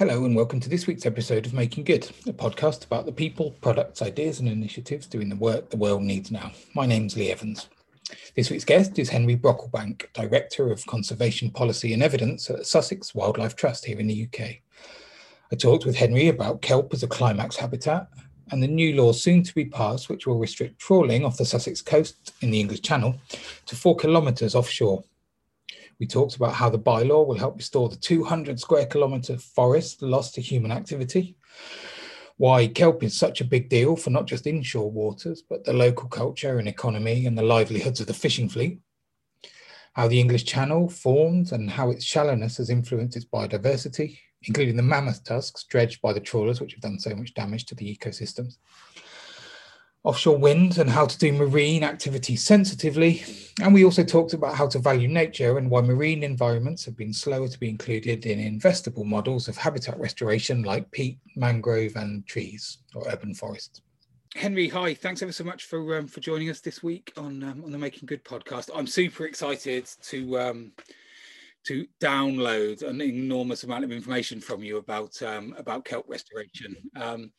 Hello, and welcome to this week's episode of Making Good, a podcast about the people, products, ideas, and initiatives doing the work the world needs now. My name's Lee Evans. This week's guest is Henri Brocklebank, Director of Conservation Policy and Evidence at Sussex Wildlife Trust here in the UK. I talked with Henri about kelp as a climax habitat and the new law soon to be passed, which will restrict trawling off the Sussex coast in the English Channel to four kilometres offshore. We talked about how the bylaw will help restore the 200 square kilometre forest lost to human activity, why kelp is such a big deal for not just inshore waters, but the local culture and economy and the livelihoods of the fishing fleet, how the English Channel formed and how its shallowness has influenced its biodiversity, including the mammoth tusks dredged by the trawlers, which have done so much damage to the ecosystems offshore wind and how to do marine activity sensitively. And we also talked about how to value nature and why marine environments have been slower to be included in investable models of habitat restoration like peat, mangrove, and trees or urban forests. Henri, hi! Thanks ever so much for um, for joining us this week on um, on the Making Good podcast. I'm super excited to um, to download an enormous amount of information from you about um, about kelp restoration. Um,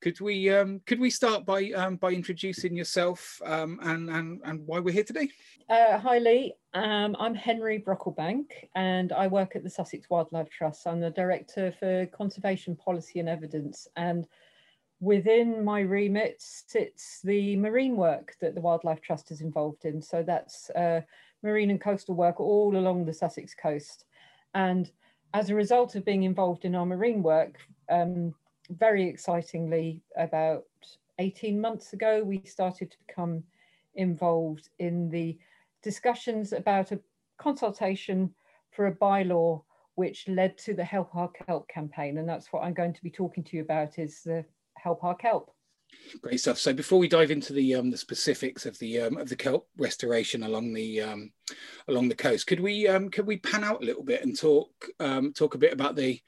could we um, could we start by um, by introducing yourself um, and, and and why we're here today? Uh, hi Lee, um, I'm Henri Brocklebank and I work at the Sussex Wildlife Trust. I'm the director for conservation policy and evidence and within my remit sits the marine work that the Wildlife Trust is involved in. So that's uh, marine and coastal work all along the Sussex coast. And as a result of being involved in our marine work, um, very excitingly, about 18 months ago, we started to become involved in the discussions about a consultation for a bylaw which led to the Help Our Kelp campaign. And that's what I'm going to be talking to you about is the Help Our Kelp. Great stuff. So before we dive into the um, the specifics of the um, of the kelp restoration along the um, along the coast, could we um, could we pan out a little bit and talk um, talk a bit about the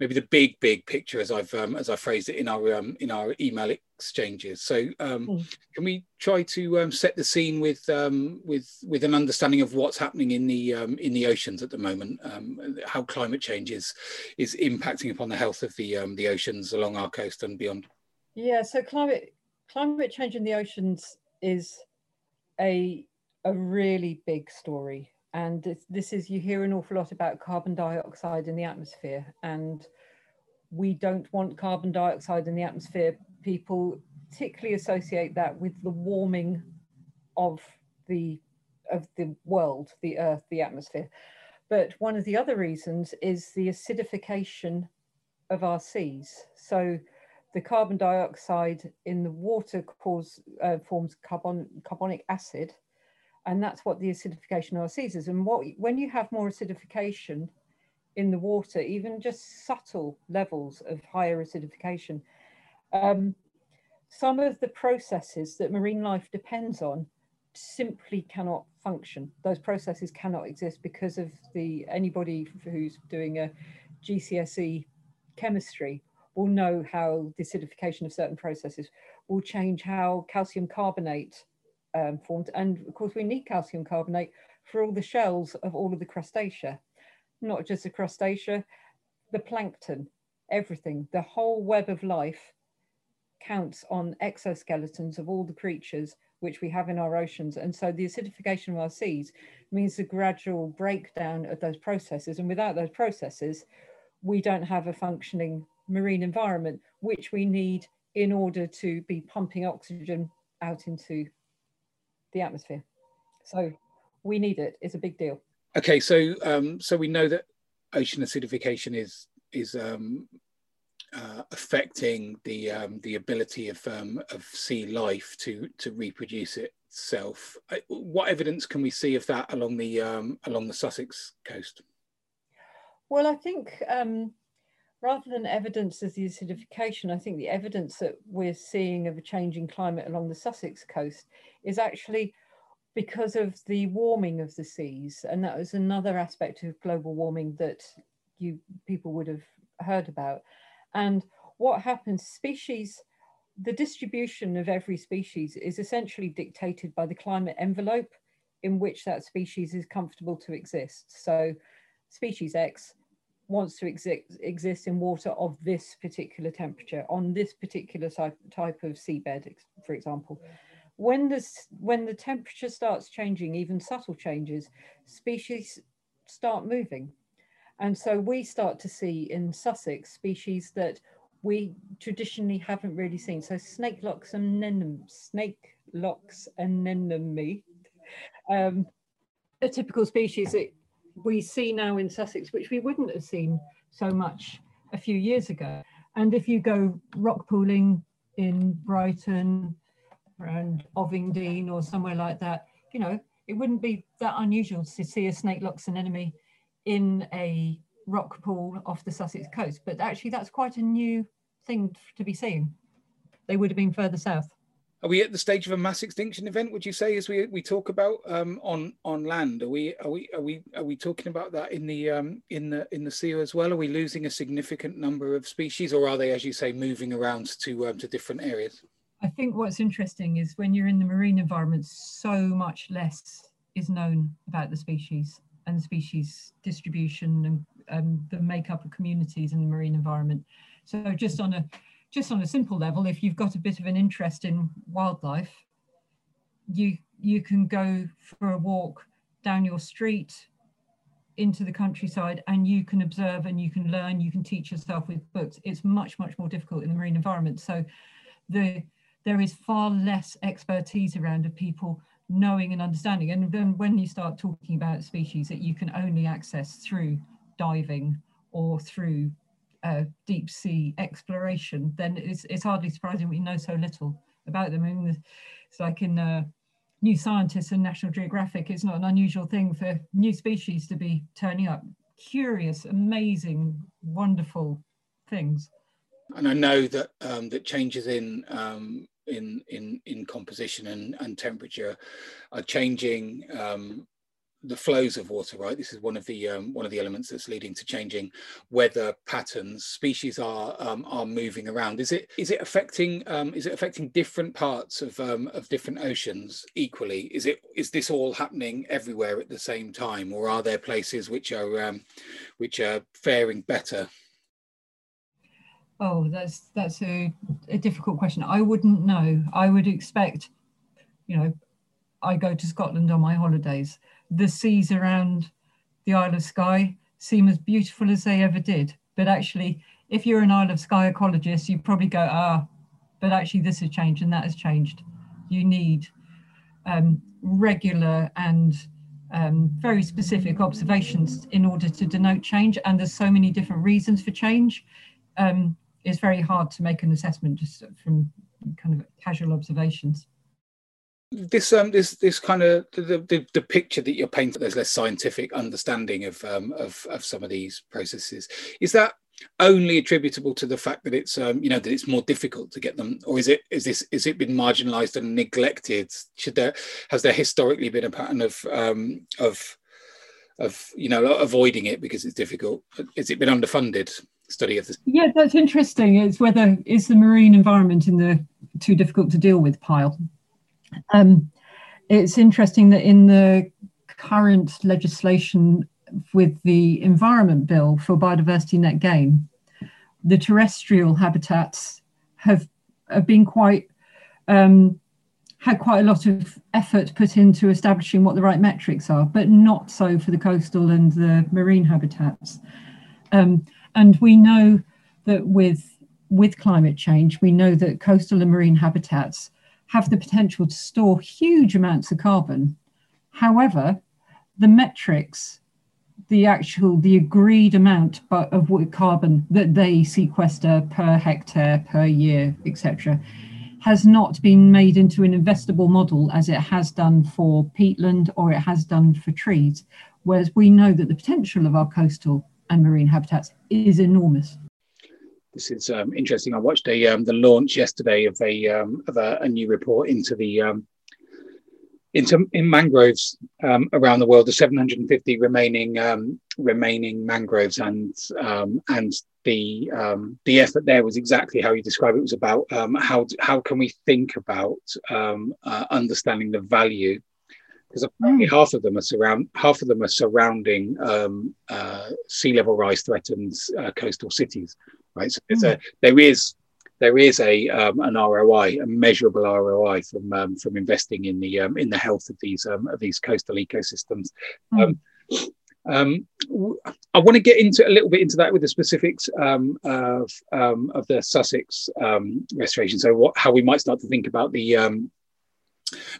maybe the big big picture as I've um, as I phrased it in our um, in our email exchanges. So um, mm. can we try to um, set the scene with um, with with an understanding of what's happening in the um, in the oceans at the moment, um, how climate change is is impacting upon the health of the um, the oceans along our coast and beyond? Yeah, so climate climate change in the oceans is a a really big story, and this, this is you hear an awful lot about carbon dioxide in the atmosphere, and we don't want carbon dioxide in the atmosphere. People particularly associate that with the warming of the of the world, the earth, the atmosphere. But one of the other reasons is the acidification of our seas. So the carbon dioxide in the water cause, uh, forms carbon, carbonic acid, and that's what the acidification of our seas is. And what, when you have more acidification in the water, even just subtle levels of higher acidification, um, some of the processes that marine life depends on simply cannot function. Those processes cannot exist because of the anybody who's doing a GCSE chemistry will know how the acidification of certain processes will change how calcium carbonate um, formed. And of course, we need calcium carbonate for all the shells of all of the crustacea, not just the crustacea, the plankton, everything, the whole web of life counts on exoskeletons of all the creatures which we have in our oceans. And so the acidification of our seas means the gradual breakdown of those processes. And without those processes, we don't have a functioning marine environment, which we need in order to be pumping oxygen out into the atmosphere. So we need it. It's a big deal. Okay, so um, so we know that ocean acidification is is um, uh, affecting the um, the ability of um, of sea life to to reproduce itself. What evidence can we see of that along the um, along the Sussex coast? Well, I think um, rather than evidence of the acidification, I think the evidence that we're seeing of a changing climate along the Sussex coast is actually because of the warming of the seas. And that was another aspect of global warming that you people would have heard about. And what happens, species, the distribution of every species is essentially dictated by the climate envelope in which that species is comfortable to exist. So species X wants to exist exist in water of this particular temperature on this particular type, type of seabed, for example. When this when the temperature starts changing, even subtle changes, species start moving. And so we start to see in Sussex species that we traditionally haven't really seen. So snake locks and nenem, snake locks and anemone, um, a typical species that we see now in Sussex, which we wouldn't have seen so much a few years ago. And if you go rock pooling in Brighton around Ovingdean or somewhere like that, you know, it wouldn't be that unusual to see a snake locks anemone in a rock pool off the Sussex coast. But actually, that's quite a new thing to be seen. They would have been further south. Are we at the stage of a mass extinction event? Would you say, as we we talk about um, on on land? Are we are we are we are we talking about that in the um, in the in the sea as well? Are we losing a significant number of species, or are they, as you say, moving around to um, to different areas? I think what's interesting is when you're in the marine environment, so much less is known about the species and species distribution and um, the makeup of communities in the marine environment. So just on a just on a simple level, if you've got a bit of an interest in wildlife, you you can go for a walk down your street into the countryside and you can observe and you can learn, you can teach yourself with books. It's much, much more difficult in the marine environment. So the there is far less expertise around of people knowing and understanding. And then when you start talking about species that you can only access through diving or through uh, deep sea exploration, then it's, it's hardly surprising we know so little about them. I mean, it's like in uh, New Scientist and National Geographic, it's not an unusual thing for new species to be turning up. Curious, amazing, wonderful things. And I know that um, that changes in um, in in in composition and, and temperature are changing um, the flows of water, right? This is one of the um, one of the elements that's leading to changing weather patterns. Species are um, are moving around. Is it is it affecting um, is it affecting different parts of um, of different oceans equally? Is it is this all happening everywhere at the same time, or are there places which are um, which are faring better? Oh, that's that's a, a difficult question. I wouldn't know. I would expect, you know, I go to Scotland on my holidays the seas around the Isle of Skye seem as beautiful as they ever did. But actually, if you're an Isle of Skye ecologist, you probably go, ah, but actually this has changed and that has changed. You need um, regular and um, very specific observations in order to denote change. And there's so many different reasons for change. Um, it's very hard to make an assessment just from kind of casual observations this um this this kind of the, the, the picture that you're painting there's less scientific understanding of um of, of some of these processes. Is that only attributable to the fact that it's um you know that it's more difficult to get them or is it is this is it been marginalized and neglected? Should there has there historically been a pattern of um of of you know avoiding it because it's difficult? Has it been underfunded? Study of this. Yeah that's interesting. It's whether is the marine environment in the too difficult to deal with pile um, it's interesting that in the current legislation with the Environment Bill for biodiversity net gain, the terrestrial habitats have, have been quite um, had quite a lot of effort put into establishing what the right metrics are, but not so for the coastal and the marine habitats. Um, and we know that with with climate change, we know that coastal and marine habitats have the potential to store huge amounts of carbon. However, the metrics, the actual, the agreed amount of carbon that they sequester per hectare, per year, etc., has not been made into an investable model as it has done for peatland or it has done for trees. Whereas we know that the potential of our coastal and marine habitats is enormous this is um, interesting. I watched a um, the launch yesterday of a um, of a, a, new report into the um, into in mangroves um, around the world, the 750 remaining um, remaining mangroves, and and the the effort there was exactly how you describe it. it was about how how can we think about uh, understanding the value because apparently mm. half of them are surround half of them are surrounding um, uh, sea level rise threatened uh, coastal cities, right? So mm. a, there is there is a um, an ROI, a measurable ROI from um, from investing in the um, in the health of these um, of these coastal ecosystems. Mm. Um, I want to get into a little bit into that with the specifics um, of, um, of the Sussex restoration. So, what, how we might start to think about the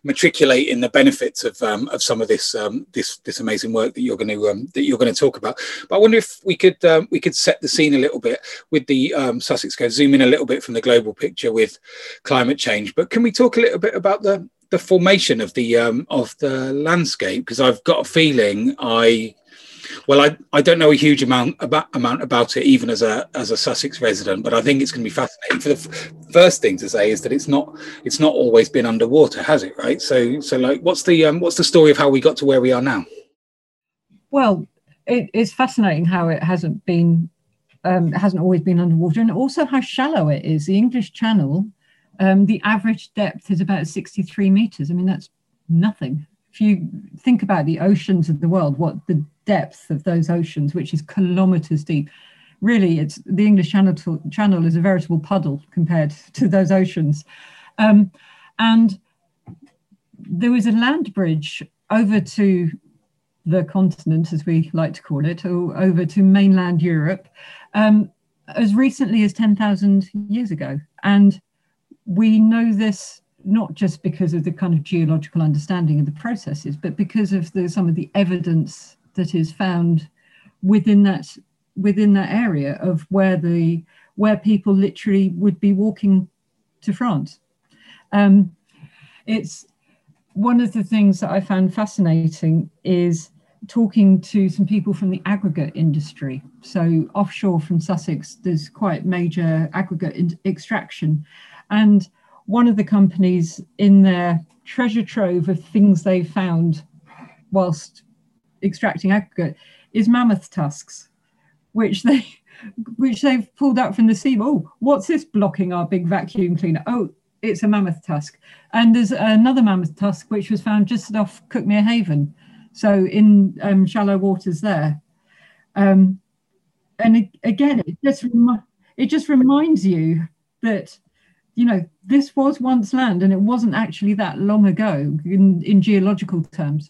matriculate the benefits of um, of some of this um, this this amazing work that you're going to um, that you're going to talk about. But I wonder if we could um, we could set the scene a little bit with the um, Sussex Coast, zoom in a little bit from the global picture with climate change. But can we talk a little bit about the the formation of the um, of the landscape? Because I've got a feeling I well, I, I don't know a huge amount about amount about it, even as a as a Sussex resident, but I think it's going to be fascinating. For the f- first thing to say is that it's not it's not always been underwater, has it? Right. So so like, what's the um, what's the story of how we got to where we are now? Well, it, it's fascinating how it hasn't been um, hasn't always been underwater, and also how shallow it is. The English Channel, um, the average depth is about 63 meters. I mean, that's nothing if you think about the oceans of the world, what the depth of those oceans, which is kilometers deep, really, it's the English Channel, Channel is a veritable puddle compared to those oceans. Um, and there was a land bridge over to the continent, as we like to call it, or over to mainland Europe, um, as recently as 10,000 years ago. And we know this not just because of the kind of geological understanding of the processes, but because of the, some of the evidence that is found within that within that area of where the where people literally would be walking to France. Um, it's one of the things that I found fascinating is talking to some people from the aggregate industry. So offshore from Sussex, there's quite major aggregate extraction, and one of the companies in their treasure trove of things they found whilst extracting aggregate is mammoth tusks, which they which they've pulled out from the sea. Oh, what's this blocking our big vacuum cleaner? Oh, it's a mammoth tusk. And there's another mammoth tusk which was found just off Cuckmere Haven, so in um, shallow waters there. Um, and again, it just it just reminds you that you know, this was once land and it wasn't actually that long ago in, in geological terms.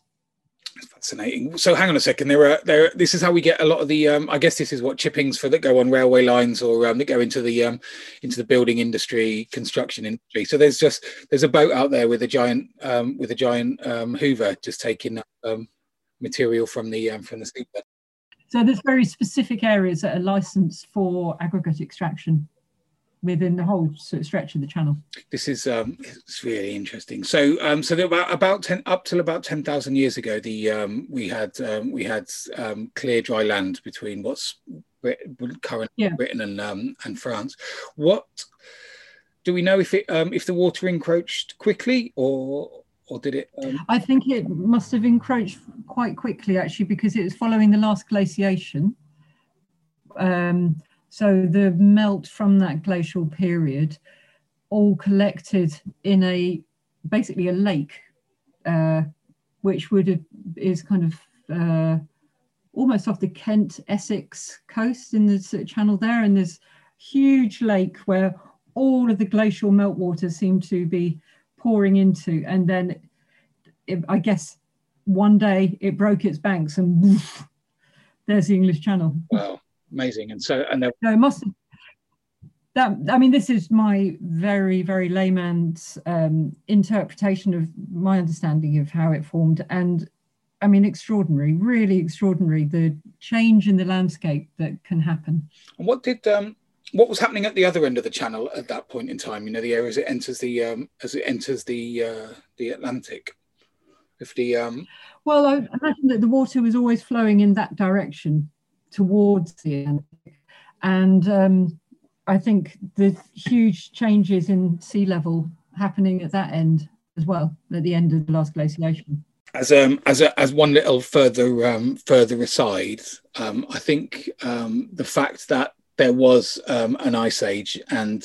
Fascinating. So hang on a second. There are there. This is how we get a lot of the. Um, I guess this is what chippings for that go on railway lines or um, that go into the um, into the building industry, construction industry. So there's just there's a boat out there with a giant um, with a giant um, Hoover just taking um, material from the um, from the seabed. So there's very specific areas that are licensed for aggregate extraction within the whole sort of stretch of the channel. This is um, it's really interesting. So um, so about about ten up till about ten thousand years ago, the um, we had um, we had um, clear dry land between what's current yeah. Britain and um, and France. What do we know if it um, if the water encroached quickly or or did it? Um... I think it must have encroached quite quickly actually because it was following the last glaciation. Um, so the melt from that glacial period all collected in a basically a lake, uh, which would have, is kind of uh, almost off the Kent Essex coast in the sort of channel there, and there's huge lake where all of the glacial meltwater seemed to be pouring into, and then it, I guess one day it broke its banks and woof, there's the English Channel. Wow amazing. And so, and no, it must. That I mean, this is my very, very layman's um, interpretation of my understanding of how it formed, and I mean, extraordinary, really extraordinary. The change in the landscape that can happen. And what did um, what was happening at the other end of the channel at that point in time? You know, the area as it enters the um, as it enters the uh, the Atlantic. If the um... well, I imagine that the water was always flowing in that direction towards the Atlantic. And um, I think the huge changes in sea level happening at that end as well, at the end of the last glaciation. As um as a, as one little further um, further aside, um, I think um, the fact that there was um, an ice age and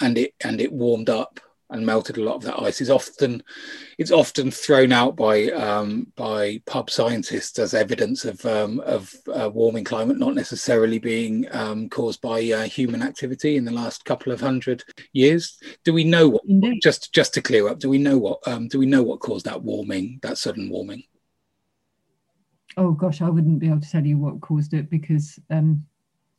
and it and it warmed up and melted a lot of that ice is often it's often thrown out by um, by pub scientists as evidence of um, of uh, warming climate not necessarily being um, caused by uh, human activity in the last couple of hundred years. Do we know what? Indeed. Just just to clear up, do we know what um, do we know what caused that warming, that sudden warming? Oh gosh, I wouldn't be able to tell you what caused it because um,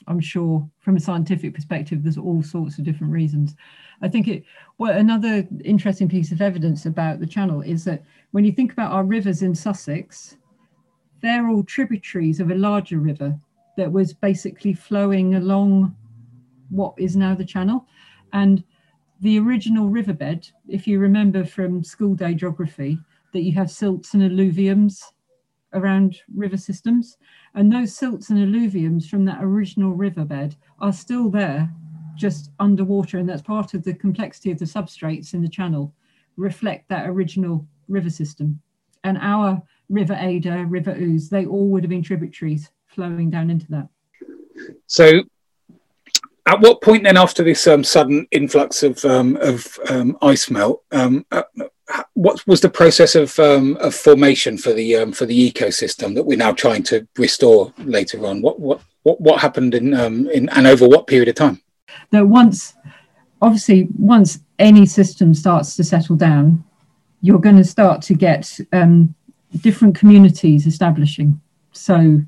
I'm sure from a scientific perspective, there's all sorts of different reasons. I think it, well, another interesting piece of evidence about the channel is that when you think about our rivers in Sussex, they're all tributaries of a larger river that was basically flowing along what is now the channel. And the original riverbed, if you remember from school day geography, that you have silts and alluviums around river systems. And those silts and alluviums from that original riverbed are still there, just underwater. And that's part of the complexity of the substrates in the channel, reflect that original river system. And our River Adur, River Ouse, they all would have been tributaries flowing down into that. So, at what point then, after this um, sudden influx of um, of um, ice melt, um, uh, what was the process of, um, of formation for the um, for the ecosystem that we're now trying to restore later on? What what what, what happened in in and over what period of time? That once, obviously, once any system starts to settle down, you're going to start to get um, different communities establishing. So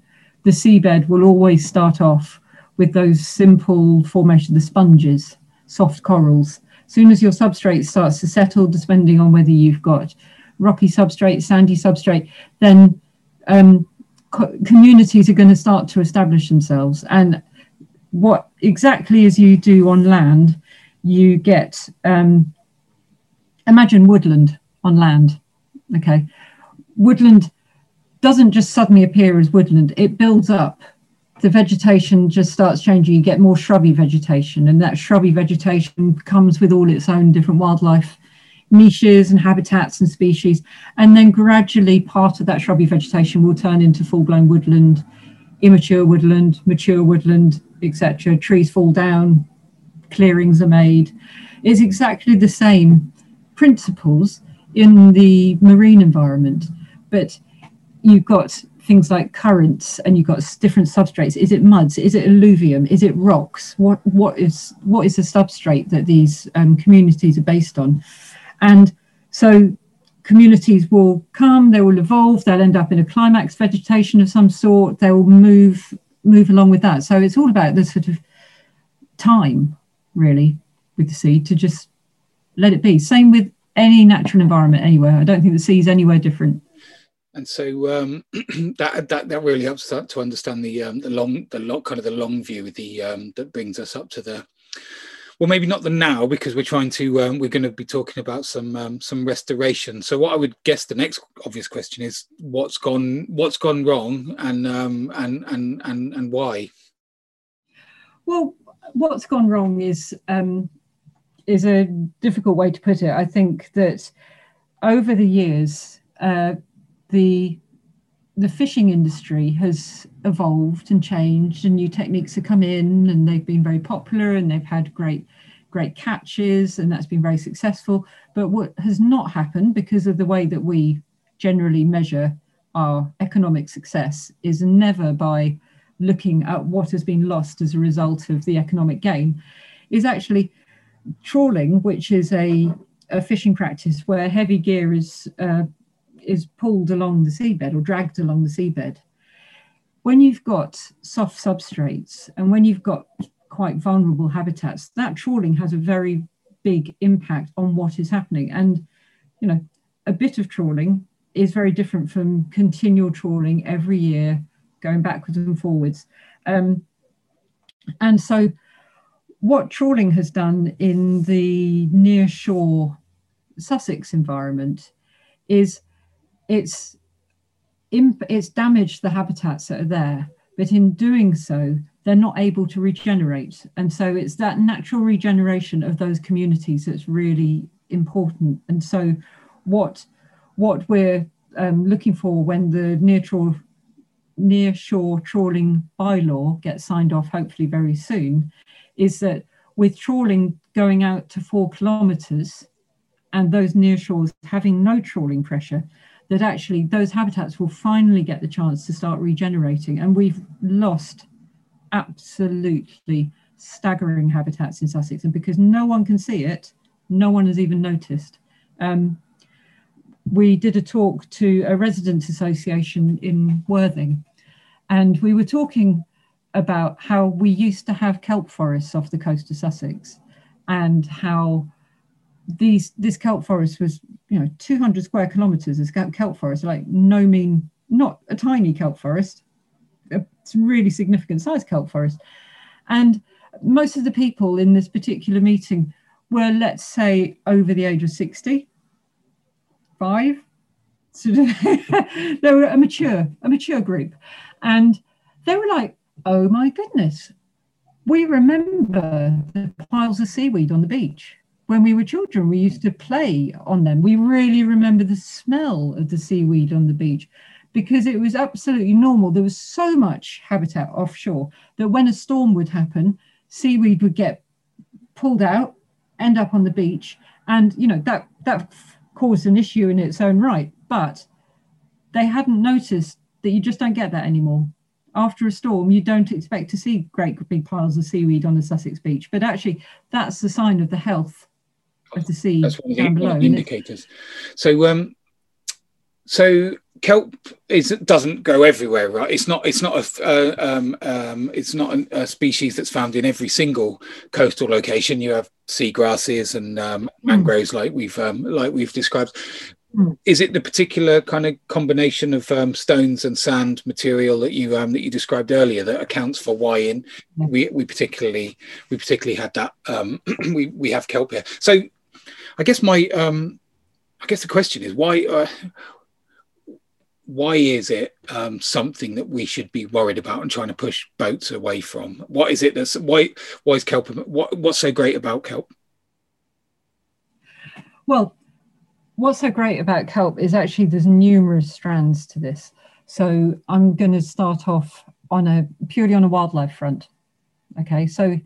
the seabed will always start off with those simple formation, the sponges, soft corals soon as your substrate starts to settle, depending on whether you've got rocky substrate, sandy substrate, then um, co- communities are going to start to establish themselves. And what exactly as you do on land, you get um, imagine woodland on land. Okay, woodland doesn't just suddenly appear as woodland; it builds up the vegetation just starts changing. You get more shrubby vegetation, and that shrubby vegetation comes with all its own different wildlife niches and habitats and species. And then gradually, part of that shrubby vegetation will turn into full blown woodland, immature woodland, mature woodland, etc. Trees fall down, clearings are made. It's exactly the same principles in the marine environment, but you've got things like currents and you've got different substrates. Is it muds? Is it alluvium? Is it rocks? What what is what is the substrate that these um, communities are based on? And so communities will come they will evolve they'll end up in a climax vegetation of some sort they will move move along with that. So it's all about the sort of time really with the sea to just let it be. Same with any natural environment anywhere. I don't think the sea is anywhere different. And so um, that that that really helps us to understand the um, the long the long kind of the long view the um, that brings us up to the well maybe not the now because we're trying to um, we're going to be talking about some um, some restoration. So what i would guess the next obvious question is what's gone what's gone wrong and um, and and and and why? Well what's gone wrong is um, is a difficult way to put it. I think that over the years uh, the the fishing industry has evolved and changed and new techniques have come in and they've been very popular and they've had great great catches and that's been very successful. But what has not happened because of the way that we generally measure our economic success is never by looking at what has been lost as a result of the economic gain. Is actually trawling which is a, a fishing practice where heavy gear is uh, is pulled along the seabed or dragged along the seabed. When you've got soft substrates and when you've got quite vulnerable habitats, that trawling has a very big impact on what is happening. And, you know, a bit of trawling is very different from continual trawling every year, going backwards and forwards. Um, and so, what trawling has done in the near shore Sussex environment is it's imp- it's damaged the habitats that are there, but in doing so, they're not able to regenerate. And so it's that natural regeneration of those communities that's really important. And so what what we're um, looking for when the near trawl near shore trawling bylaw gets signed off hopefully very soon is that with trawling going out to four kilometres and those near shores having no trawling pressure, that actually those habitats will finally get the chance to start regenerating. And we've lost absolutely staggering habitats in Sussex. And because no one can see it, no one has even noticed. Um, we did a talk to a residents association in Worthing, and we were talking about how we used to have kelp forests off the coast of Sussex and how these this kelp forest was you know 200 square kilometers of kelp forest like no mean not a tiny kelp forest it's a really significant size kelp forest. And most of the people in this particular meeting were let's say over the age of 60 five so they were a mature a mature group. And they were like oh my goodness. We remember the piles of seaweed on the beach when we were children, we used to play on them. We really remember the smell of the seaweed on the beach because it was absolutely normal. There was so much habitat offshore that when a storm would happen, seaweed would get pulled out, end up on the beach, and you know that that caused an issue in its own right. But they hadn't noticed that you just don't get that anymore. After a storm, you don't expect to see great big piles of seaweed on the Sussex beach, but actually, that's the sign of the health of the sea That's one of the, below, one of the indicators. So, um, so kelp is doesn't go everywhere, right? It's not. It's not a. Uh, um, um, it's not a, a, species that's found in every single coastal location. You have seagrasses and um, hmm. mangroves, mm. like we've um, like we've described. Mm. Is it the particular kind of combination of um, stones and sand material that you um, that you described earlier that accounts for why in we, we particularly we particularly had that um, we we have kelp here. So I guess my um, I guess the question is why uh, why is it um, something that we should be worried about and trying to push boats away from? What is it that's why why is kelp what what's so great about kelp? Well, what's so great about kelp is actually there's numerous strands to this. So I'm going to start off on a purely on a wildlife front. Okay, so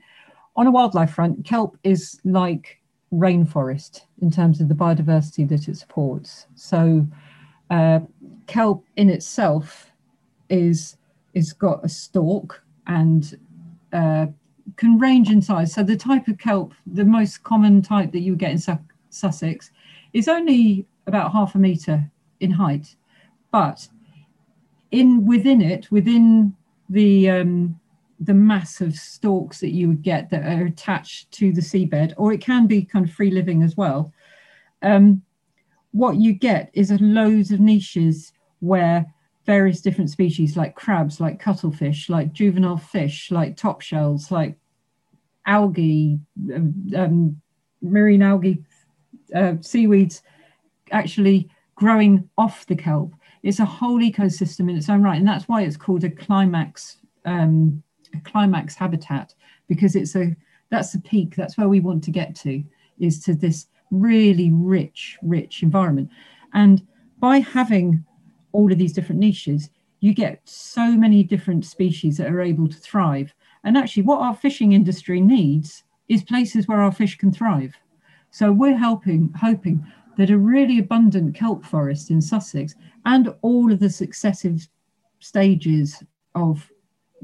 on a wildlife front, kelp is like rainforest in terms of the biodiversity that it supports. So uh, kelp in itself is is got a stalk and uh, can range in size. So the type of kelp, the most common type that you get in Su- Sussex, is only about half a meter in height, but in within it, within the um, the mass of stalks that you would get that are attached to the seabed, or it can be kind of free living as well. Um, what you get is a loads of niches where various different species like crabs, like cuttlefish, like juvenile fish, like top shells, like algae, um, um, marine algae, uh, seaweeds actually growing off the kelp. It's a whole ecosystem in its own right. And that's why it's called a climax um, climax habitat because it's a that's the peak that's where we want to get to is to this really rich rich environment. And by having all of these different niches you get so many different species that are able to thrive. And actually what our fishing industry needs is places where our fish can thrive. So we're helping hoping that a really abundant kelp forest in sussex and all of the successive stages of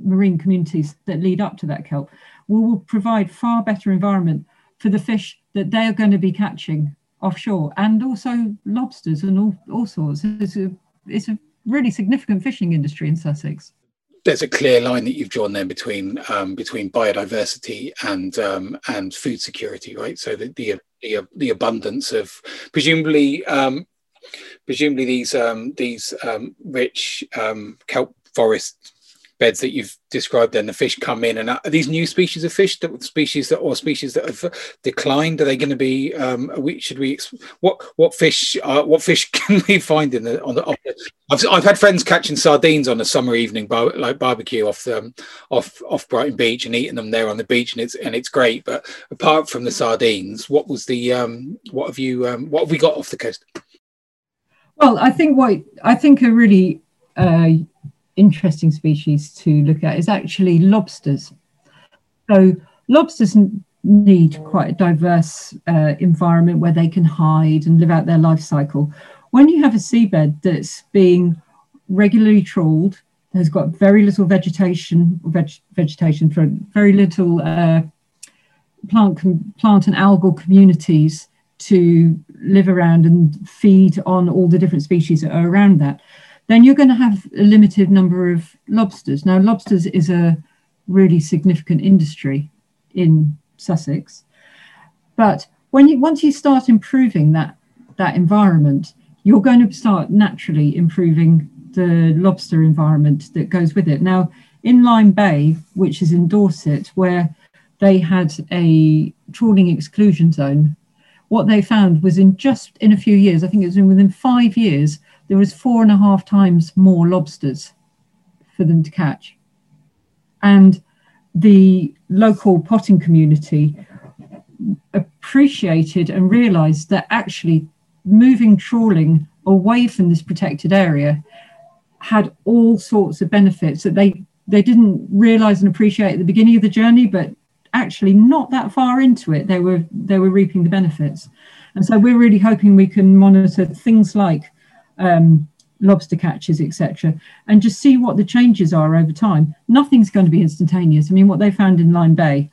marine communities that lead up to that kelp will, will provide far better environment for the fish that they are going to be catching offshore and also lobsters and all, all sorts. It's a, it's a really significant fishing industry in Sussex. There's a clear line that you've drawn there between um, between biodiversity and um, and food security, right? So the the the, the abundance of presumably um, presumably these um, these um, rich um, kelp forests beds that you've described then the fish come in and are these new species of fish that species that or species that have declined? Are they going to be um we, should we what what fish uh, what fish can we find in the on the, I've, I've had friends catching sardines on a summer evening like barbecue off the, um, off off brighton beach and eating them there on the beach and it's and it's great. But apart from the sardines what was the um what have you um what have we got off the coast? Well i think what i think a really uh interesting species to look at is actually lobsters. So lobsters need quite a diverse uh, environment where they can hide and live out their life cycle. When you have a seabed that's being regularly trawled, has got very little vegetation, veg, vegetation for very little uh, plant, plant and algal communities to live around and feed on all the different species that are around that, then you're going to have a limited number of lobsters. Now, lobsters is a really significant industry in Sussex, but when you once you start improving that that environment, you're going to start naturally improving the lobster environment that goes with it. Now, in Lyme Bay, which is in Dorset, where they had a trawling exclusion zone what they found was in just in a few years, I think it was within five years, there was four and a half times more lobsters for them to catch. And the local potting community appreciated and realized that actually moving trawling away from this protected area had all sorts of benefits that they they didn't realize and appreciate at the beginning of the journey but actually not that far into it, they were they were reaping the benefits. And so we're really hoping we can monitor things like um, lobster catches, etc., and just see what the changes are over time. Nothing's going to be instantaneous. I mean, what they found in Lyme Bay,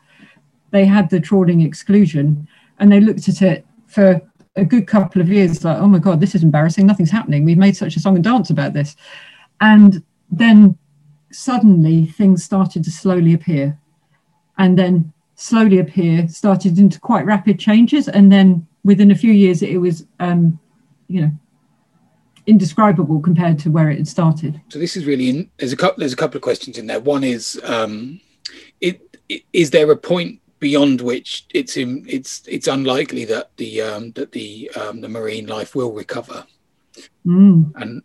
they had the trawling exclusion, and they looked at it for a good couple of years, like, oh my god, this is embarrassing. Nothing's happening. We've made such a song and dance about this, and then suddenly things started to slowly appear and then slowly appear, started into quite rapid changes. And then within a few years, it was, um, you know, indescribable compared to where it had started. So this is really, in, there's a couple, there's a couple of questions in there. One is, um, it, it, is there a point beyond which it's in, it's it's unlikely that the um, that the um, the marine life will recover, mm. and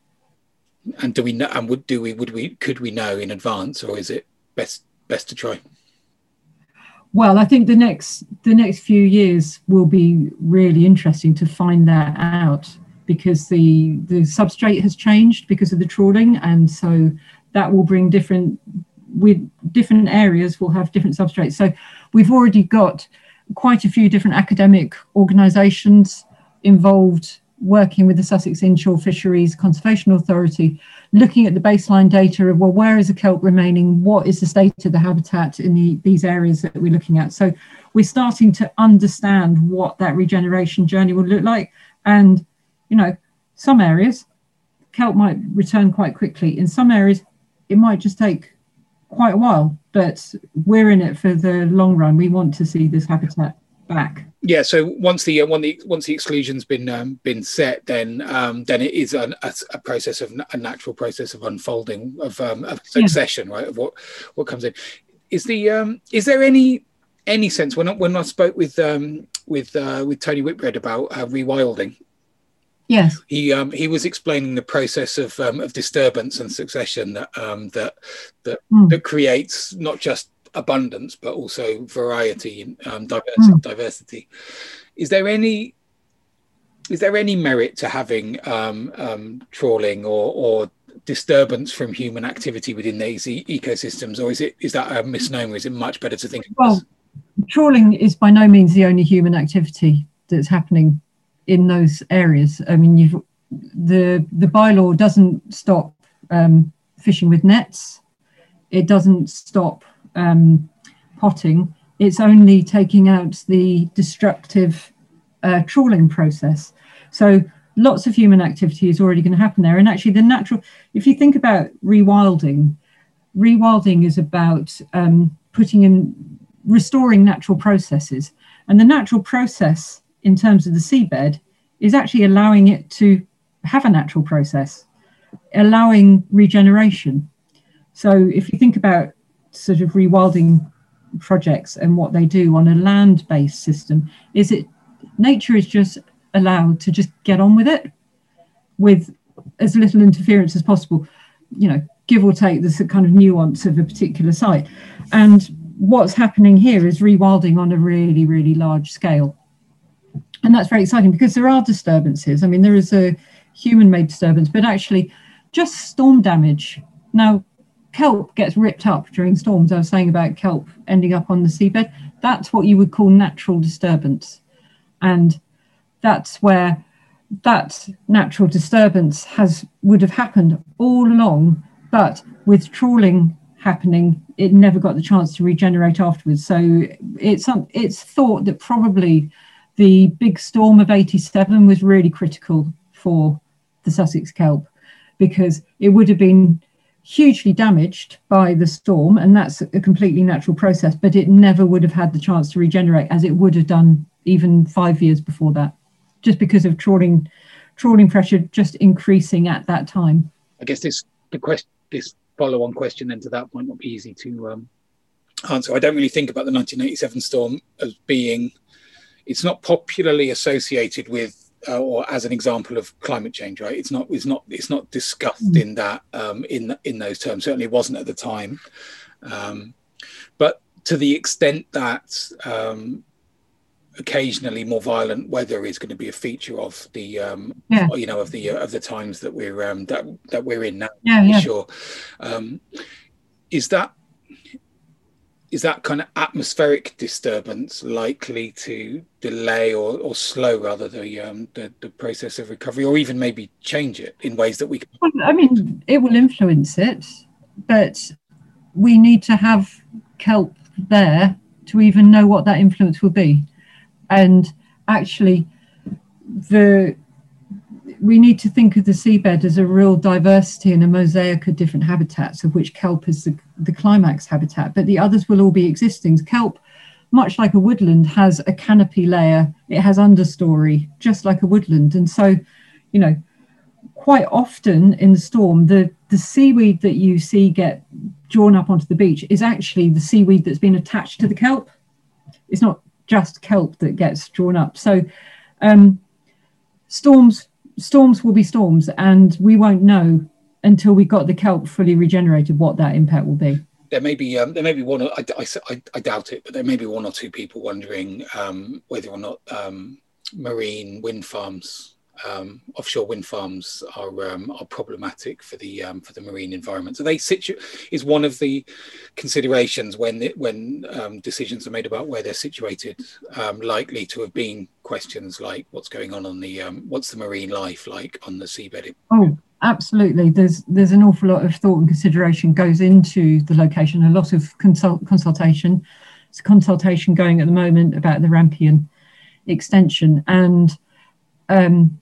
and do we know and would do we would we could we know in advance or is it best best to try? well i think the next the next few years will be really interesting to find that out because the the substrate has changed because of the trawling and so that will bring different with different areas will have different substrates so we've already got quite a few different academic organizations involved working with the Sussex Inshore Fisheries Conservation Authority, looking at the baseline data of, well, where is the kelp remaining? What is the state of the habitat in the, these areas that we're looking at? So we're starting to understand what that regeneration journey will look like. And, you know, some areas, kelp might return quite quickly. In some areas, it might just take quite a while, but we're in it for the long run. We want to see this habitat back yeah so once the uh, once the once the exclusion's been um, been set then um, then it is a, a, process of a natural process of unfolding of, um, of succession yeah. right of what what comes in is the um is there any any sense when I, when I spoke with um with uh, with Tony Whitbread about uh, rewilding Yes. He um, he was explaining the process of um, of disturbance and succession that um, that that, mm. that creates not just abundance, but also variety and um, diversity, mm. diversity. Is there any is there any merit to having um, um, trawling or, or disturbance from human activity within these e- ecosystems, or is it is that a misnomer? Is it much better to think? Well, trawling is by no means the only human activity that's happening in those areas. I mean, you've the the bylaw doesn't stop um, fishing with nets. It doesn't stop um, potting, it's only taking out the destructive uh, trawling process. So lots of human activity is already going to happen there. And actually, the natural, if you think about rewilding, rewilding is about um, putting in, restoring natural processes. And the natural process in terms of the seabed is actually allowing it to have a natural process, allowing regeneration. So if you think about sort of rewilding projects and what they do on a land-based system is it nature is just allowed to just get on with it with as little interference as possible you know give or take this kind of nuance of a particular site and what's happening here is rewilding on a really really large scale and that's very exciting because there are disturbances i mean there is a human made disturbance but actually just storm damage now kelp gets ripped up during storms. I was saying about kelp ending up on the seabed. that's what you would call natural disturbance. And that's where that natural disturbance has would have happened all along, but with trawling happening, it never got the chance to regenerate afterwards. So it's um, it's thought that probably the big storm of 87 was really critical for the Sussex kelp because it would have been hugely damaged by the storm and that's a completely natural process but it never would have had the chance to regenerate as it would have done even five years before that just because of trawling trawling pressure just increasing at that time. I guess this the question this follow on question then to that point not be easy to um, answer. I don't really think about the 1987 storm as being it's not popularly associated with uh, or as an example of climate change, right? It's not it's not it's not discussed in that um, in in those terms. Certainly wasn't at the time, um, but to the extent that um, occasionally more violent weather is going to be a feature of the um, yeah. you know of the uh, of the times that we're um, that that we're in now. Yeah, yeah. sure. Um, is that is that kind of atmospheric disturbance likely to delay or, or slow rather the, um, the, the process of recovery or even maybe change it in ways that we can well, i mean it will influence it but we need to have kelp there to even know what that influence will be. And actually the we need to think of the seabed as a real diversity and a mosaic of different habitats, of which kelp is the, the climax habitat, but the others will all be existing. Kelp, much like a woodland, has a canopy layer, it has understory, just like a woodland. And so, you know, quite often in the storm, the, the seaweed that you see get drawn up onto the beach is actually the seaweed that's been attached to the kelp. It's not just kelp that gets drawn up. So, um, storms storms will be storms, and we won't know until we've got the kelp fully regenerated what that impact will be. There may be um, there may be one. I, I, I, doubt it, but there may be one or two people wondering um, whether or not um, marine wind farms um, offshore wind farms are um, are problematic for the um, for the marine environment. So they situ is one of the considerations when it, when um, decisions are made about where they're situated, um, likely to have been questions like what's going on on the um, what's the marine life like on the seabed. Oh, absolutely. There's there's an awful lot of thought and consideration goes into the location. A lot of consult consultation. It's consultation going at the moment about the Rampion extension and. Um,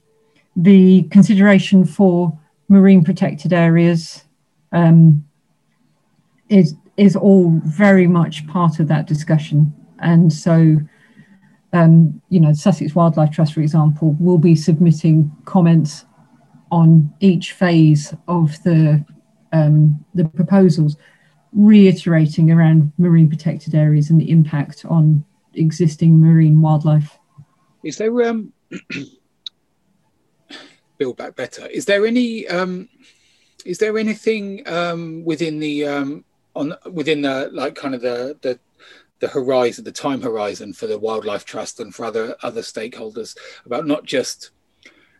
the consideration for marine protected areas um, is is all very much part of that discussion. And so, um, you know, Sussex Wildlife Trust, for example, will be submitting comments on each phase of the um, the proposals, reiterating around marine protected areas and the impact on existing marine wildlife. Is there um build back better. Is there any um, is there anything um, within the um, on within the like kind of the the the horizon, the time horizon for the Wildlife Trust and for other other stakeholders about not just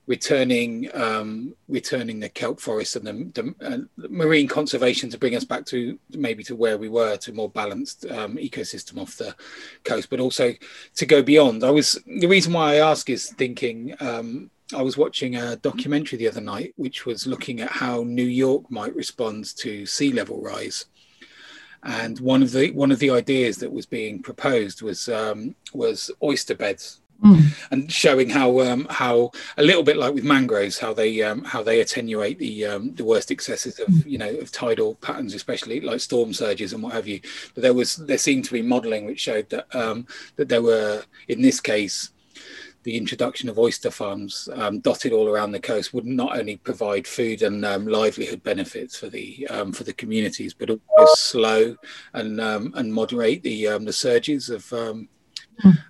returning um, returning the kelp forest and the, the, uh, marine conservation to bring us back to maybe to where we were to more balanced um, ecosystem off the coast, but also to go beyond. I was the reason why I ask is thinking um, I was watching a documentary the other night, which was looking at how New York might respond to sea level rise. And one of the one of the ideas that was being proposed was um, was oyster beds, mm. and showing how um, how a little bit like with mangroves, how they um, how they attenuate the um, the worst excesses of mm. you know of tidal patterns, especially like storm surges and what have you. But there was there seemed to be modelling which showed that um, that there were in this case the introduction of oyster farms um, dotted all around the coast would not only provide food and um, livelihood benefits for the um, for the communities, but also slow and um, and moderate the um, the surges of um,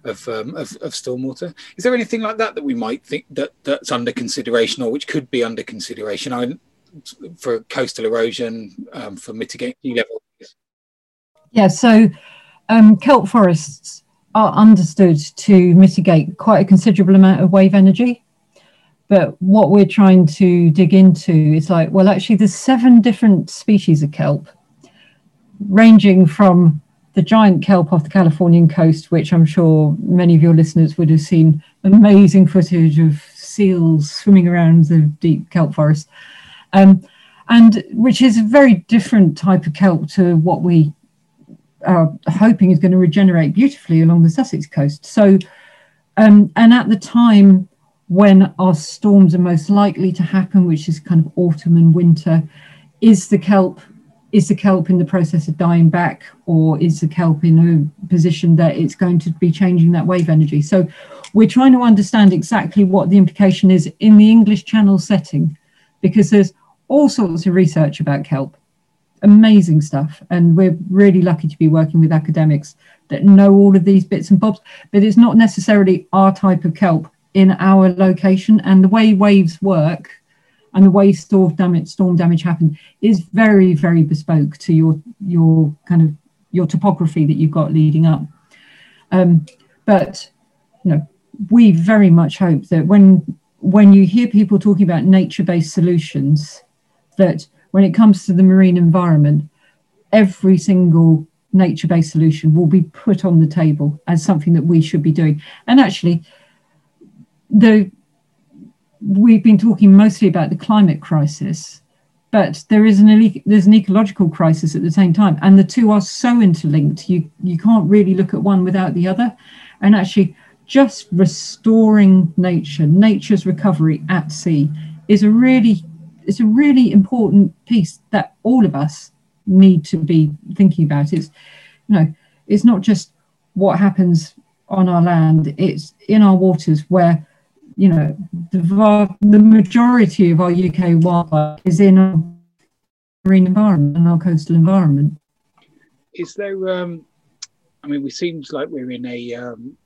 of, of, of stormwater. Is there anything like that that we might think that that's under consideration or which could be under consideration I, for coastal erosion for mitigating level? Yeah, so kelp forests are understood to mitigate quite a considerable amount of wave energy. But what we're trying to dig into is like, well, actually, there's seven different species of kelp, ranging from the giant kelp off the Californian coast, which I'm sure many of your listeners would have seen amazing footage of seals swimming around the deep kelp forest, um, and which is a very different type of kelp to what we are hoping is going to regenerate beautifully along the Sussex coast. So, um, and at the time when our storms are most likely to happen, which is kind of autumn and winter, is the kelp is the kelp in the process of dying back or is the kelp in a position that it's going to be changing that wave energy so we're trying to understand exactly what the implication is in the english channel setting because there's all sorts of research about kelp amazing stuff and we're really lucky to be working with academics that know all of these bits and bobs but it's not necessarily our type of kelp in our location and the way waves work and the way storm damage storm damage is very very bespoke to your your kind of your topography that you've got leading up. Um, but you know we very much hope that when when you hear people talking about nature-based solutions that when it comes to the marine environment every single nature-based solution will be put on the table as something that we should be doing and actually the we've been talking mostly about the climate crisis, but there is an there's an ecological crisis at the same time, and the two are so interlinked. You you can't really look at one without the other, and actually, just restoring nature, nature's recovery at sea, is a really it's a really important piece that all of us need to be thinking about. It's you know it's not just what happens on our land; it's in our waters where you know, the, the majority of our UK wildlife is in our marine environment and our coastal environment. Is there, um, I mean, it seems like we're in a, um,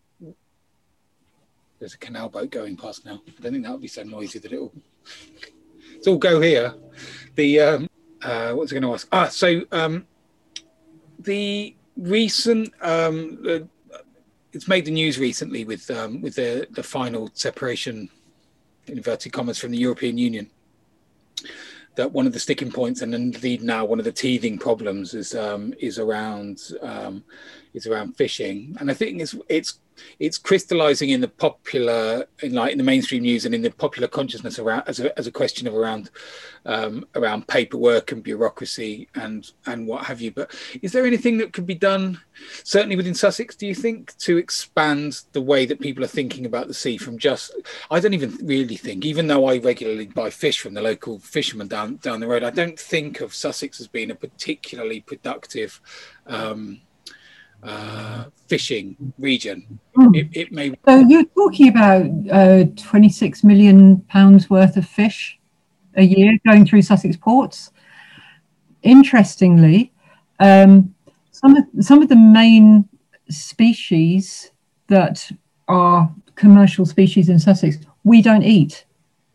there's a canal boat going past now. I don't think that would be so noisy that it'll, it's all go here. The, um, uh, what's I going to ask? Ah, so um, the recent, um, it's made the news recently with um, with the the final separation, inverted commas, from the European Union. That one of the sticking points, and indeed now one of the teething problems, is um, is around um, is around fishing, and I think it's it's it's crystallizing in the popular in like in the mainstream news and in the popular consciousness around as a, as a question of around um, around paperwork and bureaucracy and and what have you. But is there anything that could be done certainly within sussex do you think to expand the way that people are thinking about the sea from just i don't even really think even though i regularly buy fish from the local fishermen down down the road i don't think of sussex as being a particularly productive um, uh, fishing region. Mm. It, it, may. So you're talking about uh, 26 million pounds worth of fish a year going through Sussex ports. Interestingly, um, some of some of the main species that are commercial species in Sussex we don't eat.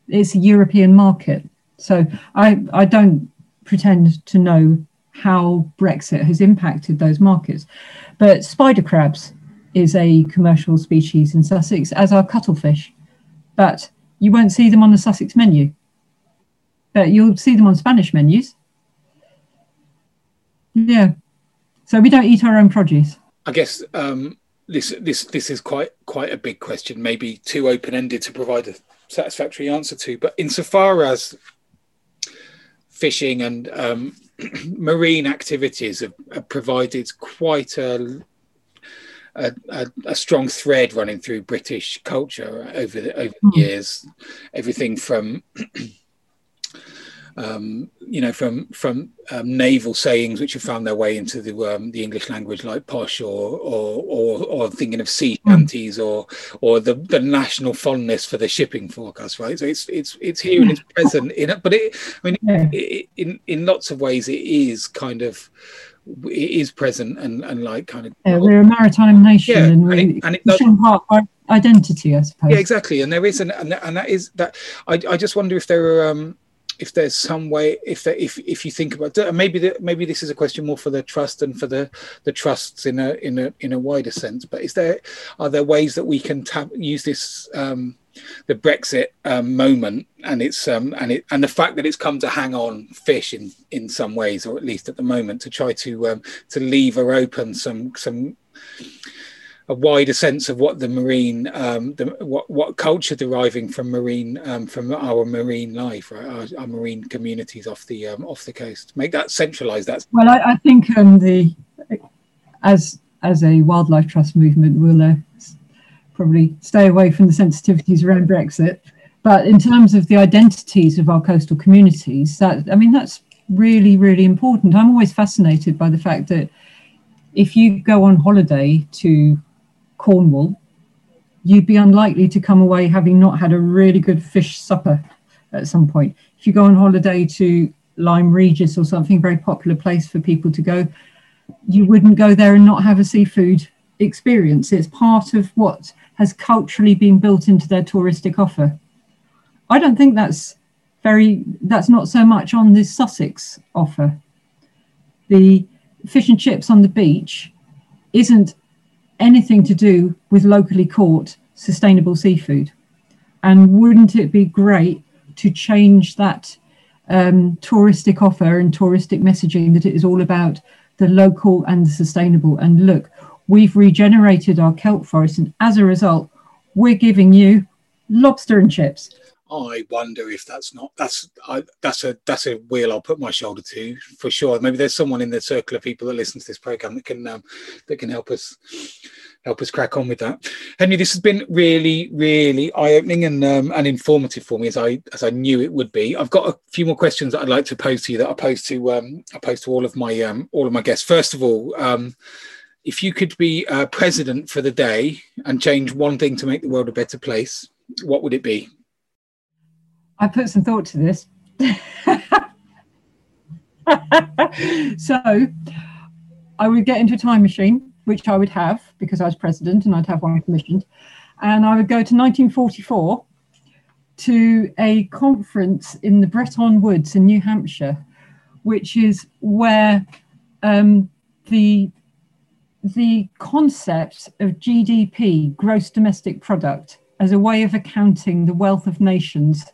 It's a European market, so I I don't pretend to know how Brexit has impacted those markets. But spider crabs is a commercial species in Sussex, as are cuttlefish. But you won't see them on the Sussex menu. But you'll see them on Spanish menus. Yeah. So we don't eat our own produce. I guess um, this this this is quite quite a big question, maybe too open ended to provide a satisfactory answer to. But insofar as fishing and um, marine activities have, have, provided quite a, a, a, strong thread running through British culture over the, over the hmm. years. Everything from um, you know, from from um, naval sayings which have found their way into the um, the English language, like posh, or or or, or thinking of sea hmm. shanties, or or the, the national fondness for the shipping forecast, right? So it's it's it's here and it's present in it, but it, I mean, it, in in lots of ways, it is kind of it is present and and like kind of yeah, we're a maritime nation yeah, and, and, it, and it does, part our identity, I suppose. Yeah, exactly. And there is an and, and that is that I I just wonder if there are um if there's some way if there, if if you think about maybe the, maybe this is a question more for the trust and for the the trusts in a in a in a wider sense but is there are there ways that we can tap use this um, the Brexit um, moment and it's um, and it and the fact that it's come to hang on fish in in some ways or at least at the moment to try to um, to lever open some some a wider sense of what the marine, um, the, what what culture deriving from marine, um, from our marine life, right? our, our, marine communities off the um, off the coast. Make that centralised. That's well, I, I think um, the as as a wildlife trust movement, we'll uh, probably stay away from the sensitivities around Brexit. But in terms of the identities of our coastal communities, that I mean, that's really really important. I'm always fascinated by the fact that if you go on holiday to Cornwall, you'd be unlikely to come away having not had a really good fish supper at some point. If you go on holiday to Lyme Regis or something, very popular place for people to go, you wouldn't go there and not have a seafood experience. It's part of what has culturally been built into their touristic offer. I don't think that's very, that's not so much on the Sussex offer. The fish and chips on the beach isn't anything to do with locally caught sustainable seafood. And wouldn't it be great to change that um, touristic offer and touristic messaging that it is all about the local and the sustainable? And look, we've regenerated our kelp forest, and as a result, we're giving you lobster and chips. I wonder if that's not that's I, that's a that's a wheel I'll put my shoulder to for sure. Maybe there's someone in the circle of people that listen to this program that can um, that can help us help us crack on with that. Henri, this has been really really eye opening and um, and informative for me as I as I knew it would be. I've got a few more questions that I'd like to pose to you that I pose to um, I pose to all of my um, all of my guests. First of all. Um, if you could be uh, president for the day and change one thing to make the world a better place, what would it be? I put some thought to this. so I would get into a time machine, which I would have because I was president and I'd have one commissioned. And I would go to 1944 to a conference in the Bretton Woods in New Hampshire, which is where um, the the concept of GDP, gross domestic product, as a way of accounting the wealth of nations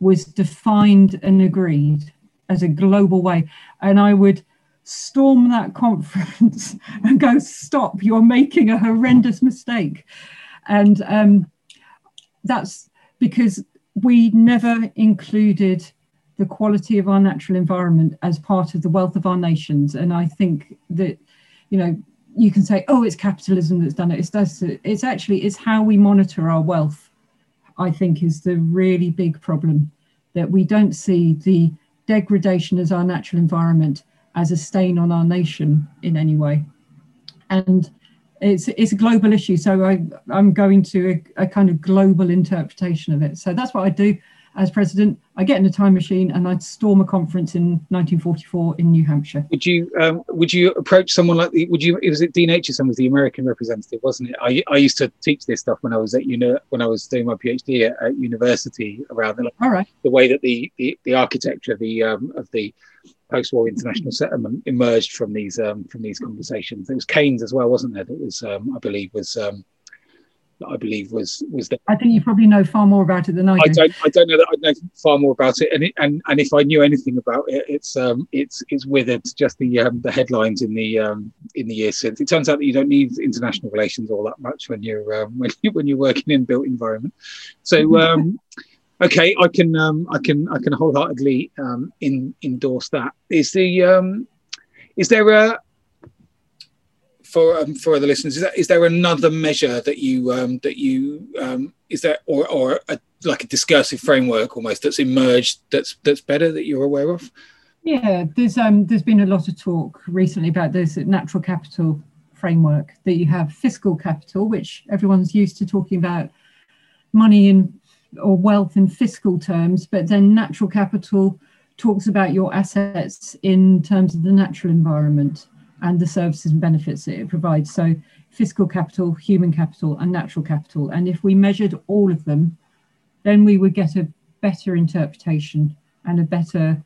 was defined and agreed as a global way. And I would storm that conference and go, Stop, you're making a horrendous mistake. And um, that's because we never included the quality of our natural environment as part of the wealth of our nations. And I think that, you know, you can say, oh, it's capitalism that's done it. It's, it's actually, it's how we monitor our wealth I think, is the really big problem that we don't see the degradation as our natural environment as a stain on our nation in any way. And it's it's a global issue, so I, I'm going to a, a kind of global interpretation of it. So that's what I do as president, I get in a time machine and I'd storm a conference in 1944 in New Hampshire. Would you um, would you approach someone like the would you was it Dean Acheson was the American representative, wasn't it? I, I used to teach this stuff when I was at uni when I was doing my PhD at, at university around the, All right. the way that the the, the architecture of the um, of the post-war international settlement emerged from these um, from these conversations. It was Keynes as well, wasn't there? That was um, I believe was um, that I believe was was there. I think you probably know far more about it than I do. I don't. I don't know that I know far more about it, and it, and and if I knew anything about it, it's um it's it's withered. Just the um, the headlines in the um in the years since. It turns out that you don't need international relations all that much when you're um, when you when you're working in built environment. So um. okay, I can um, I can I can wholeheartedly um, in, endorse that. Is the um, is there a for um, for other listeners, is, that, is there another measure that you um, that you um, is there or or a, like a discursive framework almost that's emerged that's that's better that you're aware of? Yeah, there's um there's been a lot of talk recently about this natural capital framework that you have fiscal capital, which everyone's used to talking about money in or wealth in fiscal terms, but then natural capital talks about your assets in terms of the natural environment and the services and benefits that it provides. So, fiscal capital, human capital, and natural capital. And if we measured all of them, then we would get a better interpretation and a better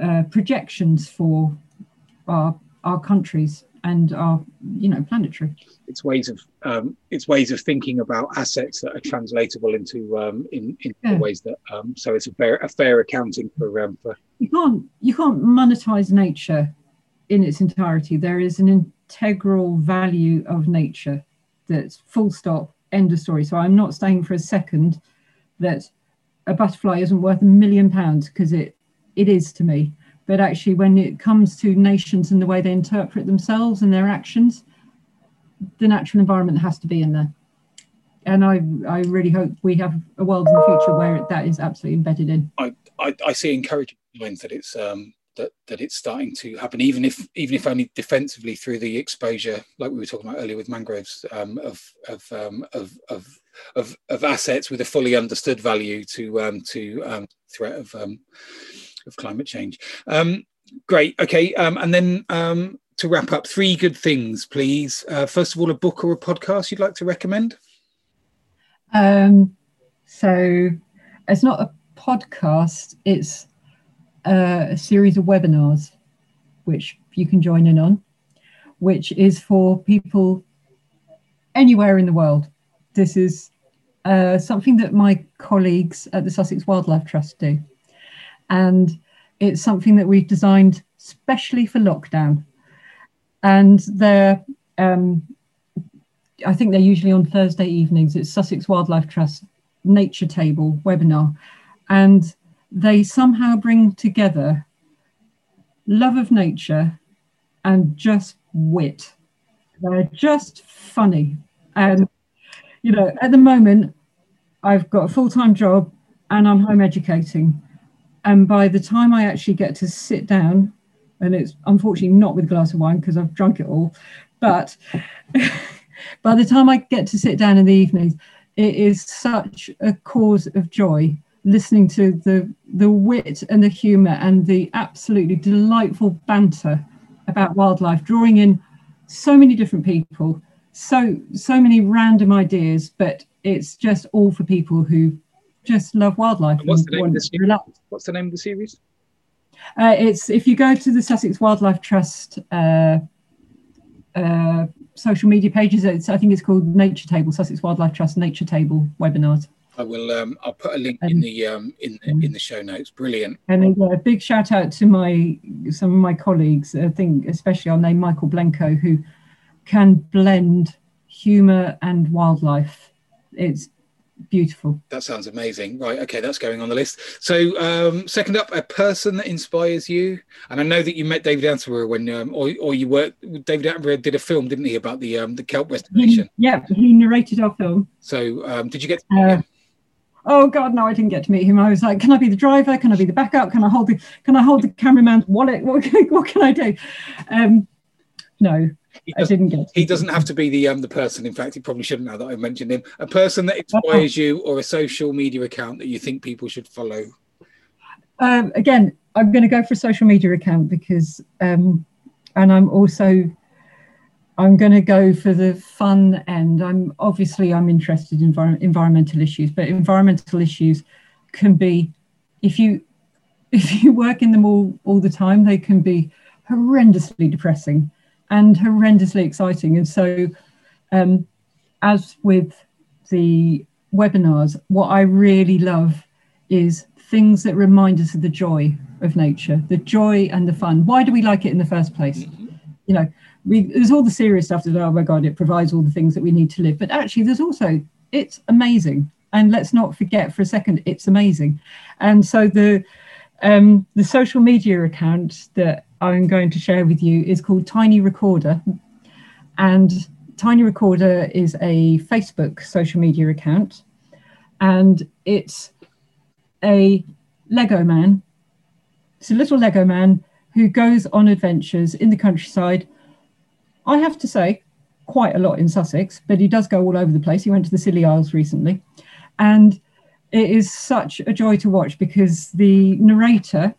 uh, projections for our our countries and our you know planetary it's ways of um, it's ways of thinking about assets that are translatable into um, in, in yeah. ways that um, so it's a fair a fair accounting for um, for you can't you can't monetize nature in its entirety there is an integral value of nature that's full stop end of story. So i'm not saying for a second that a butterfly isn't worth a million pounds because it it is to me. But actually when it comes to nations and the way they interpret themselves and their actions the natural environment has to be in there. And i i really hope we have a world in the future where that is absolutely embedded in. I i, I see encouraging signs that it's um that, that it's starting to happen, even if even if only defensively through the exposure, like we were talking about earlier with mangroves, um, of of, um, of of of of assets with a fully understood value to um, to um, threat of um, of climate change. Um, great. Okay. And then to wrap up, three good things, please. Uh, first of all, a book or a podcast you'd like to recommend? Um, so it's not a podcast, it's a, series of webinars, which you can join in on, which is for people anywhere in the world. This is uh, something that my colleagues at the Sussex Wildlife Trust do and it's something that we've designed specially for lockdown. And they're, um, I think they're usually on Thursday evenings. It's Sussex Wildlife Trust Nature Table webinar, and they somehow bring together love of nature and just wit. They're just funny. And, you know, at the moment, I've got a full time job and I'm home educating. And by the time I actually get to sit down, and it's unfortunately not with a glass of wine because I've drunk it all, but by the time I get to sit down in the evenings, it is such a cause of joy listening to the the wit and the humour and the absolutely delightful banter about wildlife, drawing in so many different people, so so many random ideas, but it's just all for people who just love wildlife. what's, the name of the series? what's the name of the series? Uh, it's if you go to the Sussex Wildlife Trust uh, uh, social media pages. It's I think it's called Nature Table, Sussex Wildlife Trust Nature Table webinars. I will. Um, I'll put a link um, in the um, in the, in the show notes. Brilliant. And a big shout out to my some of my colleagues. I think especially I'll name Michael Blencowe, who can blend humour and wildlife. It's beautiful. That sounds amazing. Right. Okay. That's going on the list. So, um, second up, a person that inspires you. And I know that you met David Attenborough when, um, or, or you worked, David Attenborough did a film, didn't he, about the, um, the kelp restoration? He, yeah. He narrated our film. So, um, did you get uh, Oh God, no! I didn't get to meet him. I was like, "Can I be the driver? Can I be the backup? Can I hold the? Can I hold the cameraman's wallet? What can, what can I do?" Um, no, I didn't get. He doesn't have to be the um the person. In fact, he probably shouldn't now that I mentioned him. A person that inspires you, or a social media account that you think people should follow. Um, again, I'm going to go for a social media account because, um, and I'm also, I'm going to go for the fun end. I'm obviously I'm interested in envir- environmental issues, but environmental issues can be, if you, if you work in them all all the time, they can be horrendously depressing and horrendously exciting. And so, um, as with the webinars, what I really love is things that remind us of the joy of nature, the joy and the fun. Why do we like it in the first place? Mm-hmm. You know, we, there's all the serious stuff that, oh my God, it provides all the things that we need to live. But actually, there's also, it's amazing. And let's not forget for a second, it's amazing. And so the, um, the social media account that I'm going to share with you is called Tiny Recorder. And Tiny Recorder is a Facebook social media account. And it's a Lego man. It's a little Lego man who goes on adventures in the countryside. I have to say, quite a lot in Sussex, but he does go all over the place. He went to the Scilly Isles recently. And it is such a joy to watch because the narrator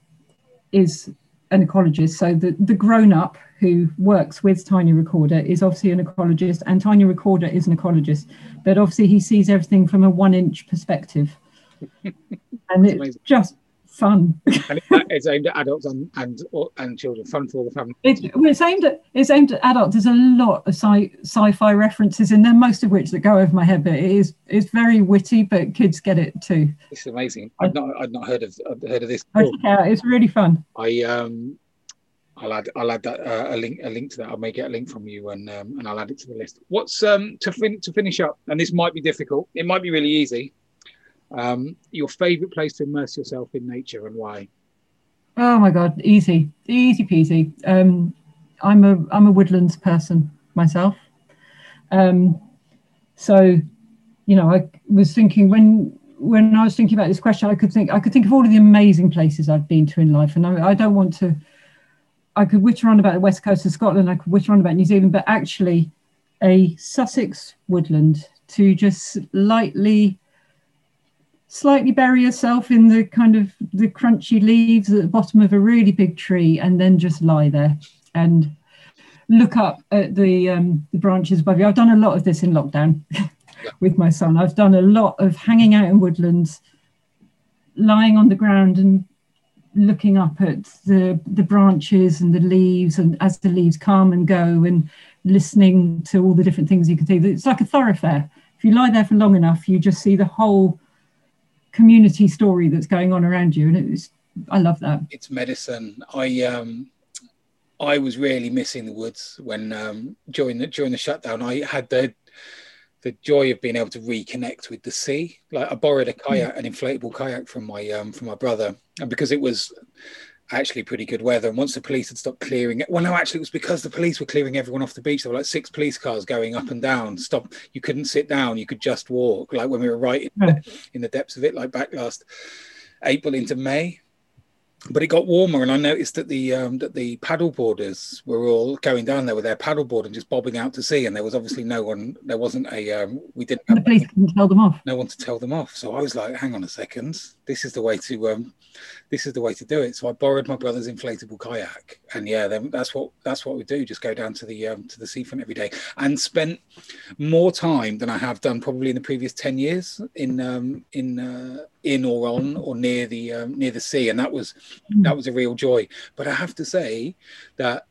is an ecologist. So the, the grown up who works with Tiny Recorder is obviously an ecologist, and Tiny Recorder is an ecologist, but obviously he sees everything from a one inch perspective. and it's amazing. just fun. and it's aimed at adults and and and children. Fun for all the family. It's, it's aimed at it's aimed at adults. There's a lot of sci sci-fi references in there, most of which that go over my head. But it is it's very witty, but kids get it too. It's amazing. I'd not I'd not heard of I'd heard of this. Yeah, it's really fun. I um. I'll add I'll add that uh, a link a link to that. I may get a link from you and um, and I'll add it to the list. What's um to fin- to finish up? And this might be difficult. It might be really easy. Um, your favorite place to immerse yourself in nature and why? Oh my god, easy, easy peasy. Um, I'm a I'm a woodlands person myself. Um, so, you know, I was thinking when when I was thinking about this question, I could think I could think of all of the amazing places I've been to in life, and I, I don't want to. I could witter on about the west coast of Scotland. I could witter on about New Zealand, but actually, a Sussex woodland to just lightly slightly bury yourself in the kind of the crunchy leaves at the bottom of a really big tree and then just lie there and look up at the um, the branches above you. I've done a lot of this in lockdown with my son. I've done a lot of hanging out in woodlands, lying on the ground and looking up at the the branches and the leaves and as the leaves come and go and listening to all the different things you can see. It's like a thoroughfare. If you lie there for long enough, you just see the whole community story that's going on around you, and it's I love that. It's medicine. I um I was really missing the woods when um during the during the shutdown. I had the the joy of being able to reconnect with the sea. Like I borrowed a kayak, an inflatable kayak from my um from my brother, and because it was actually pretty good weather. And once the police had stopped clearing it, well, no, actually, it was because the police were clearing everyone off the beach. There were like six police cars going up and down. Stop. You couldn't sit down. You could just walk. Like when we were right in, the, in the depths of it, like back last April into May. But it got warmer, and I noticed that the um, that the paddle boarders were all going down there with their paddleboard and just bobbing out to sea. And there was obviously no one. There wasn't a. Um, we didn't. the police couldn't tell them off. No one to tell them off. So I was like, "Hang on a second. This is the way to um, this is the way to do it. So I borrowed my brother's inflatable kayak, and yeah, then that's what that's what we do. Just go down to the um, to the seafront every day, and spent more time than I have done probably in the previous ten years in um, in uh, in or on or near the um, near the sea, and that was that was a real joy. But I have to say that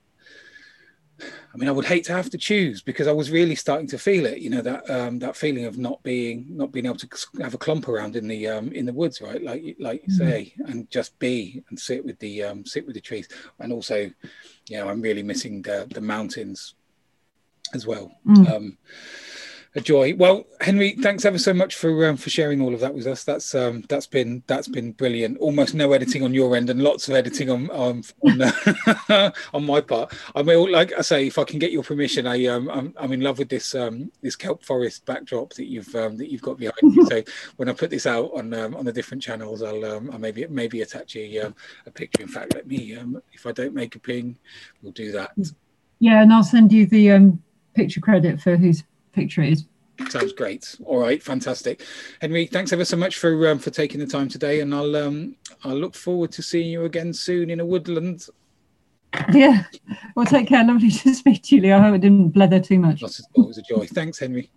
I mean, I would hate to have to choose because I was really starting to feel it. You know that um, that feeling of not being not being able to have a clump around in the um, in the woods, right? Like like you mm-hmm. say, and just be and sit with the um, sit with the trees. And also, you know, I'm really missing the, the mountains as well. Mm. Um, a joy. Well, Henri, thanks ever so much for um, for sharing all of that with us. That's um, that's been that's been brilliant. Almost no editing on your end, and lots of editing on um, on, uh, on my part. I mean, like I say, if I can get your permission, I um, I'm, I'm in love with this um, this kelp forest backdrop that you've um, that you've got behind you. So when I put this out on um, on the different channels, I'll um, I maybe maybe attach a um, a picture. In fact, let me um, if I don't make a ping, we'll do that. Yeah, and I'll send you the um, picture credit for who's picture it is. Sounds great. All right, fantastic, Henri. Thanks ever so much for um, for taking the time today, and I'll um, I'll look forward to seeing you again soon in a woodland. Yeah. Well, take care. Lovely to speak to you, Leo. I hope it didn't blether too much. It was a joy. Thanks, Henri.